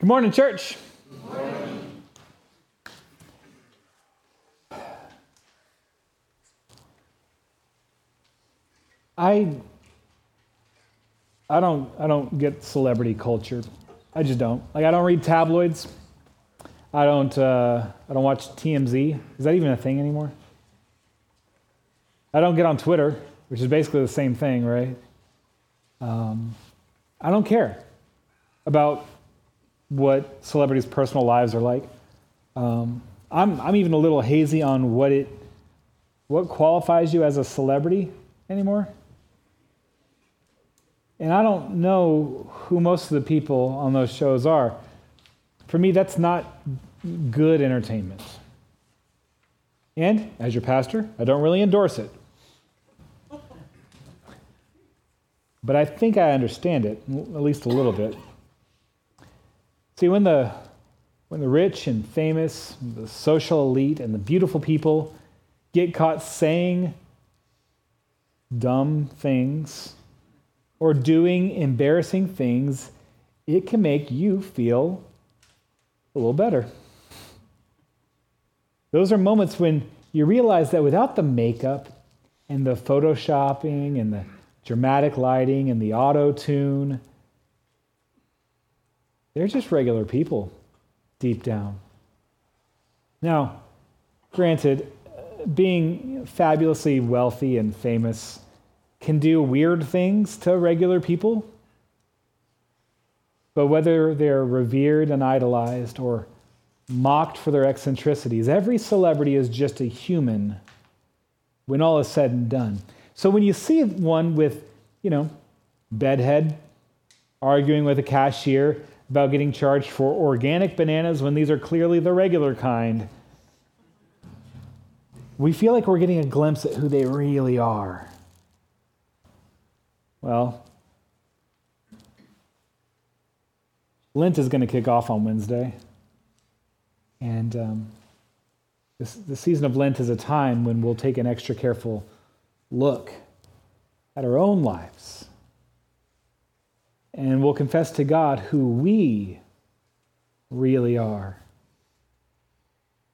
Good morning, church. I I don't I don't get celebrity culture. I just don't. Like I don't read tabloids. I don't uh, I don't watch TMZ. Is that even a thing anymore? I don't get on Twitter, which is basically the same thing, right? Um, I don't care about what celebrities' personal lives are like. Um, I'm, I'm even a little hazy on what it what qualifies you as a celebrity anymore. And I don't know who most of the people on those shows are. For me, that's not good entertainment. And as your pastor, I don't really endorse it. But I think I understand it, at least a little bit. See, when the, when the rich and famous, the social elite, and the beautiful people get caught saying dumb things or doing embarrassing things, it can make you feel a little better. Those are moments when you realize that without the makeup and the photoshopping and the dramatic lighting and the auto tune. They're just regular people deep down. Now, granted, being fabulously wealthy and famous can do weird things to regular people. But whether they're revered and idolized or mocked for their eccentricities, every celebrity is just a human when all is said and done. So when you see one with, you know, bedhead arguing with a cashier about getting charged for organic bananas when these are clearly the regular kind, we feel like we're getting a glimpse at who they really are. Well, Lent is going to kick off on Wednesday. And um, this, the season of Lent is a time when we'll take an extra careful look at our own lives and we'll confess to God who we really are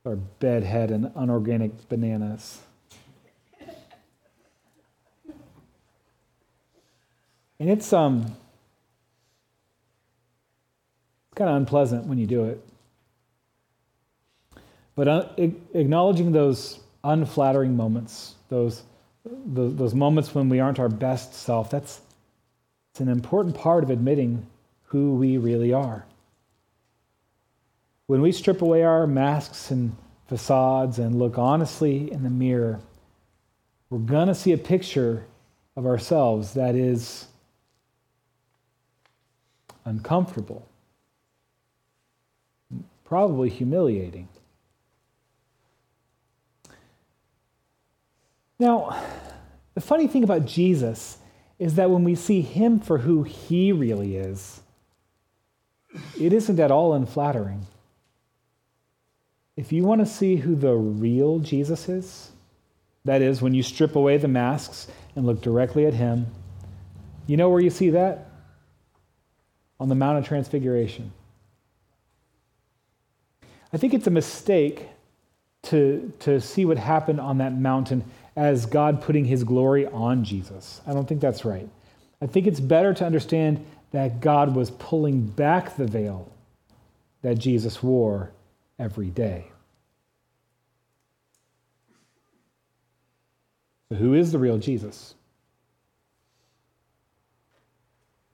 our bedhead and unorganic bananas. And it's um it's kind of unpleasant when you do it. But uh, acknowledging those unflattering moments, those the, those moments when we aren't our best self, that's it's an important part of admitting who we really are. When we strip away our masks and facades and look honestly in the mirror, we're going to see a picture of ourselves that is uncomfortable, probably humiliating. Now, the funny thing about Jesus is that when we see him for who he really is, it isn't at all unflattering. If you want to see who the real Jesus is, that is, when you strip away the masks and look directly at him, you know where you see that? On the Mount of Transfiguration. I think it's a mistake to, to see what happened on that mountain as God putting his glory on Jesus. I don't think that's right. I think it's better to understand that God was pulling back the veil that Jesus wore every day. So, who is the real Jesus?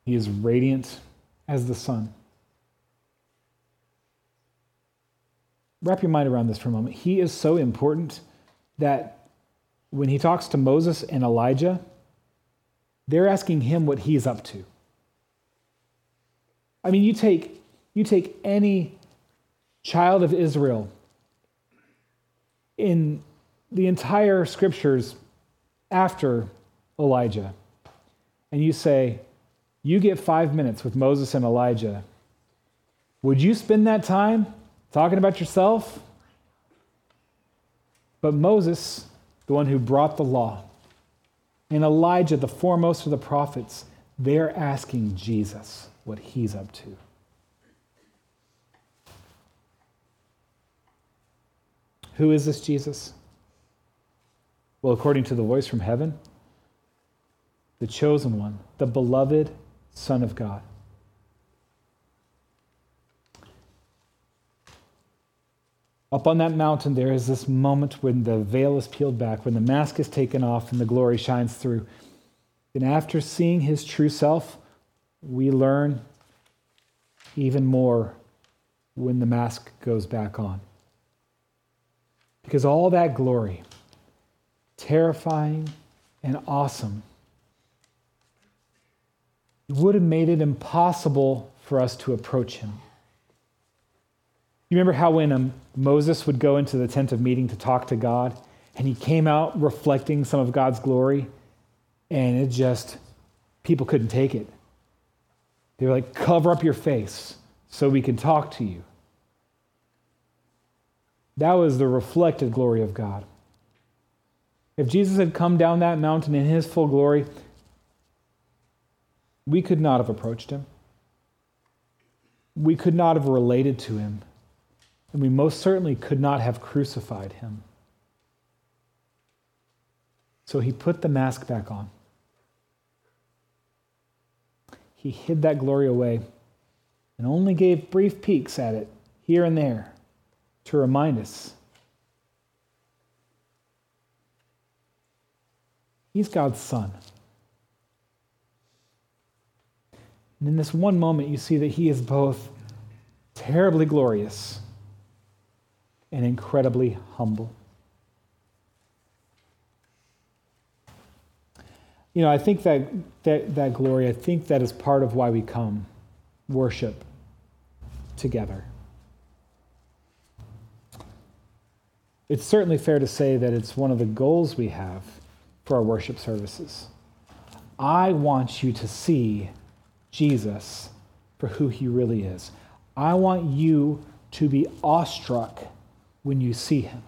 He is radiant as the sun. Wrap your mind around this for a moment. He is so important that when he talks to Moses and Elijah, they're asking him what he's up to. I mean, you take, you take any child of Israel in the entire scriptures after Elijah, and you say, You get five minutes with Moses and Elijah. Would you spend that time talking about yourself? But Moses the one who brought the law, and Elijah, the foremost of the prophets, they're asking Jesus what he's up to. Who is this Jesus? Well, according to the voice from heaven, the chosen one, the beloved Son of God. Up on that mountain, there is this moment when the veil is peeled back, when the mask is taken off and the glory shines through. And after seeing his true self, we learn even more when the mask goes back on. Because all that glory, terrifying and awesome, would have made it impossible for us to approach him. You remember how when um, Moses would go into the tent of meeting to talk to God, and he came out reflecting some of God's glory, and it just, people couldn't take it. They were like, cover up your face so we can talk to you. That was the reflected glory of God. If Jesus had come down that mountain in his full glory, we could not have approached him. We could not have related to him. And we most certainly could not have crucified him. So he put the mask back on. He hid that glory away and only gave brief peeks at it here and there to remind us he's God's son. And in this one moment, you see that he is both terribly glorious and incredibly humble. You know, I think that, that, that glory, I think that is part of why we come worship together. It's certainly fair to say that it's one of the goals we have for our worship services. I want you to see Jesus for who he really is. I want you to be awestruck when you see him.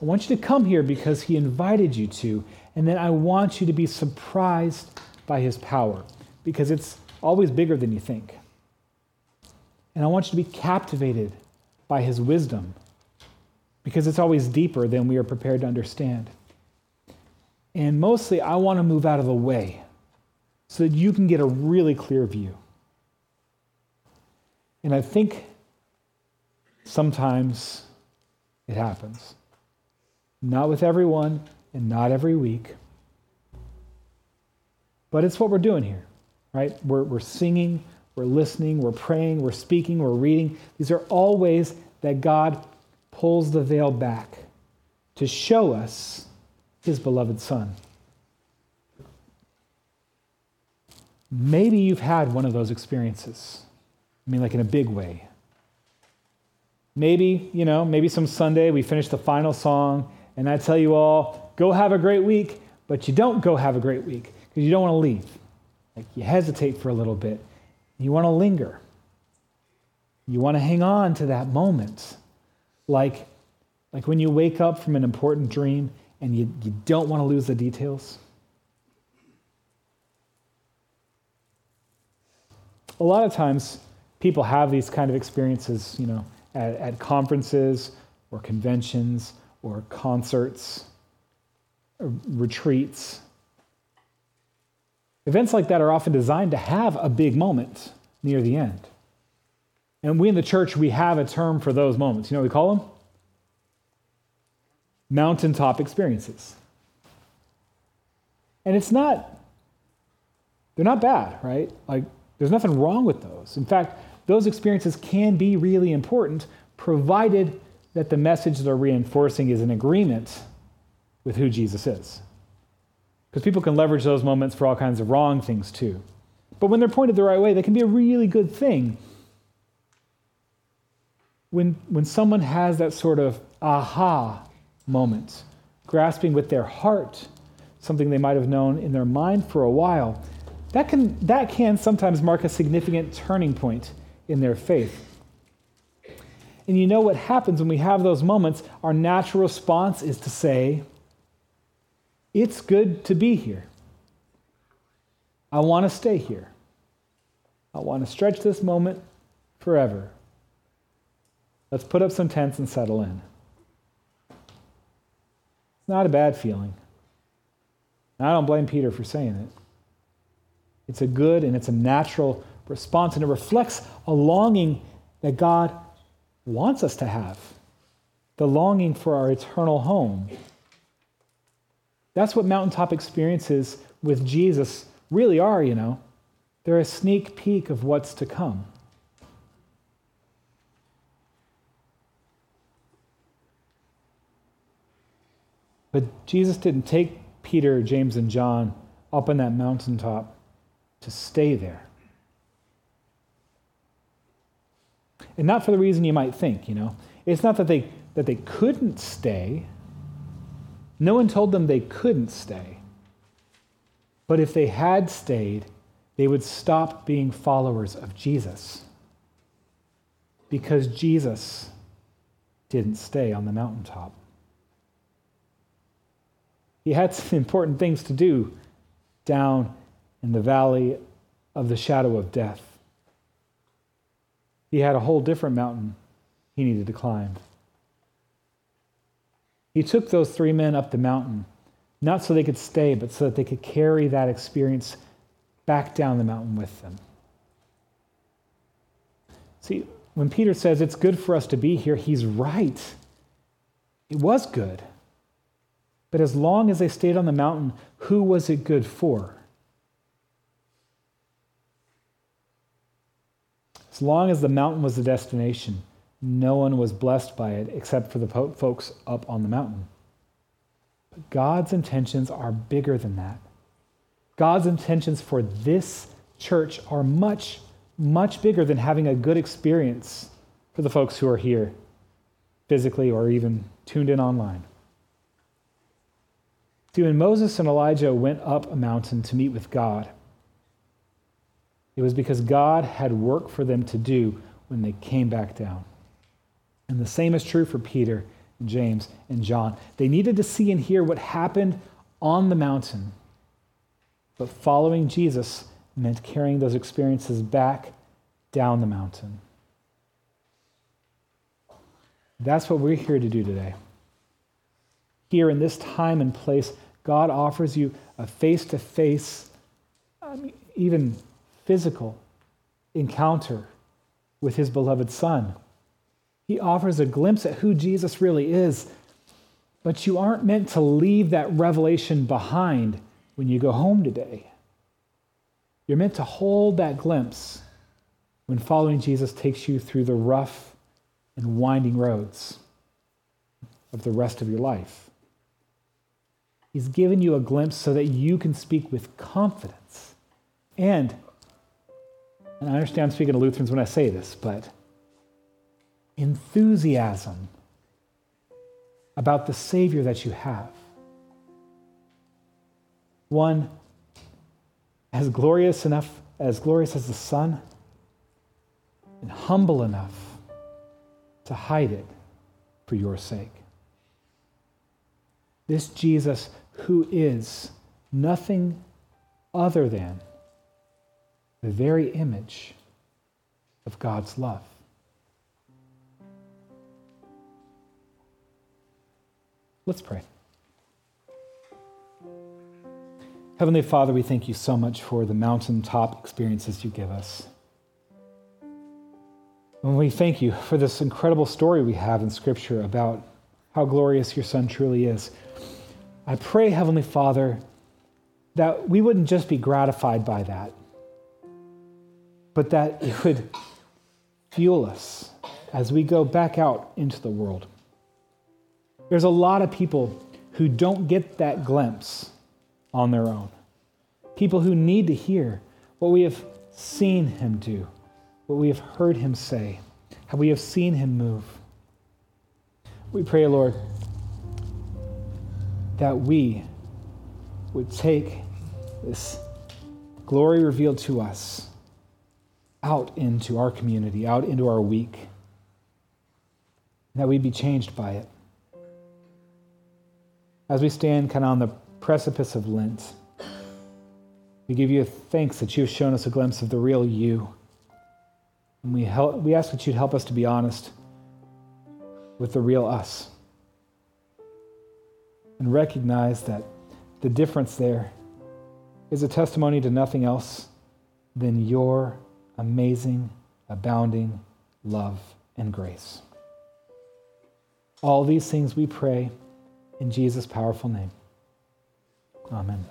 I want you to come here because he invited you to, and then I want you to be surprised by his power because it's always bigger than you think. And I want you to be captivated by his wisdom because it's always deeper than we are prepared to understand. And mostly, I want to move out of the way so that you can get a really clear view. And I think sometimes it happens. Not with everyone and not every week. But it's what we're doing here, right? We're, we're singing, we're listening, we're praying, we're speaking, we're reading. These are all ways that God pulls the veil back to show us his beloved Son. Maybe you've had one of those experiences. I mean, like in a big way. Maybe, you know, maybe some Sunday we finish the final song and I tell you all, go have a great week, but you don't go have a great week because you don't want to leave. Like you hesitate for a little bit. You want to linger. You want to hang on to that moment. Like, like when you wake up from an important dream and you, you don't want to lose the details. A lot of times, people have these kind of experiences, you know, at, at conferences or conventions or concerts or retreats. Events like that are often designed to have a big moment near the end. And we in the church, we have a term for those moments. You know we call them? Mountaintop experiences. And it's not, they're not bad, right? Like, there's nothing wrong with those. In fact, those experiences can be really important, provided that the message they're reinforcing is in agreement with who Jesus is. Because people can leverage those moments for all kinds of wrong things too. But when they're pointed the right way, they can be a really good thing. When, when someone has that sort of aha moment, grasping with their heart something they might have known in their mind for a while, that can, that can sometimes mark a significant turning point in their faith. And you know what happens when we have those moments? Our natural response is to say, It's good to be here. I want to stay here. I want to stretch this moment forever. Let's put up some tents and settle in. It's not a bad feeling. And I don't blame Peter for saying it. It's a good and it's a natural response, and it reflects a longing that God wants us to have the longing for our eternal home. That's what mountaintop experiences with Jesus really are, you know. They're a sneak peek of what's to come. But Jesus didn't take Peter, James, and John up on that mountaintop to stay there. And not for the reason you might think, you know. It's not that they, that they couldn't stay. No one told them they couldn't stay. But if they had stayed, they would stop being followers of Jesus. Because Jesus didn't stay on the mountaintop. He had some important things to do down in the valley of the shadow of death. He had a whole different mountain he needed to climb. He took those three men up the mountain, not so they could stay, but so that they could carry that experience back down the mountain with them. See, when Peter says it's good for us to be here, he's right. It was good. But as long as they stayed on the mountain, who was it good for? As long as the mountain was the destination, no one was blessed by it except for the folks up on the mountain. But God's intentions are bigger than that. God's intentions for this church are much, much bigger than having a good experience for the folks who are here, physically or even tuned in online. See, when Moses and Elijah went up a mountain to meet with God, it was because God had work for them to do when they came back down. And the same is true for Peter, James, and John. They needed to see and hear what happened on the mountain. But following Jesus meant carrying those experiences back down the mountain. That's what we're here to do today. Here in this time and place, God offers you a face to face, even physical encounter with his beloved Son. He offers a glimpse at who Jesus really is, but you aren't meant to leave that revelation behind when you go home today. You're meant to hold that glimpse when following Jesus takes you through the rough and winding roads of the rest of your life. He's given you a glimpse so that you can speak with confidence. And, and I understand I'm speaking to Lutherans when I say this, but enthusiasm about the Savior that you have. One as glorious enough, as glorious as the sun, and humble enough to hide it for your sake. This Jesus who is nothing other than the very image of God's love. Let's pray. Heavenly Father, we thank you so much for the mountaintop experiences you give us. And we thank you for this incredible story we have in Scripture about how glorious your Son truly is. I pray, Heavenly Father, that we wouldn't just be gratified by that, but that it would fuel us as we go back out into the world. There's a lot of people who don't get that glimpse on their own. People who need to hear what we have seen him do, what we have heard him say, how we have seen him move. We pray, Lord, that we would take this glory revealed to us out into our community, out into our week, that we'd be changed by it. As we stand kind of on the precipice of Lent, we give you thanks that you've shown us a glimpse of the real you. And we, help, we ask that you'd help us to be honest with the real us. And recognize that the difference there is a testimony to nothing else than your amazing, abounding love and grace. All these things we pray in Jesus' powerful name. Amen.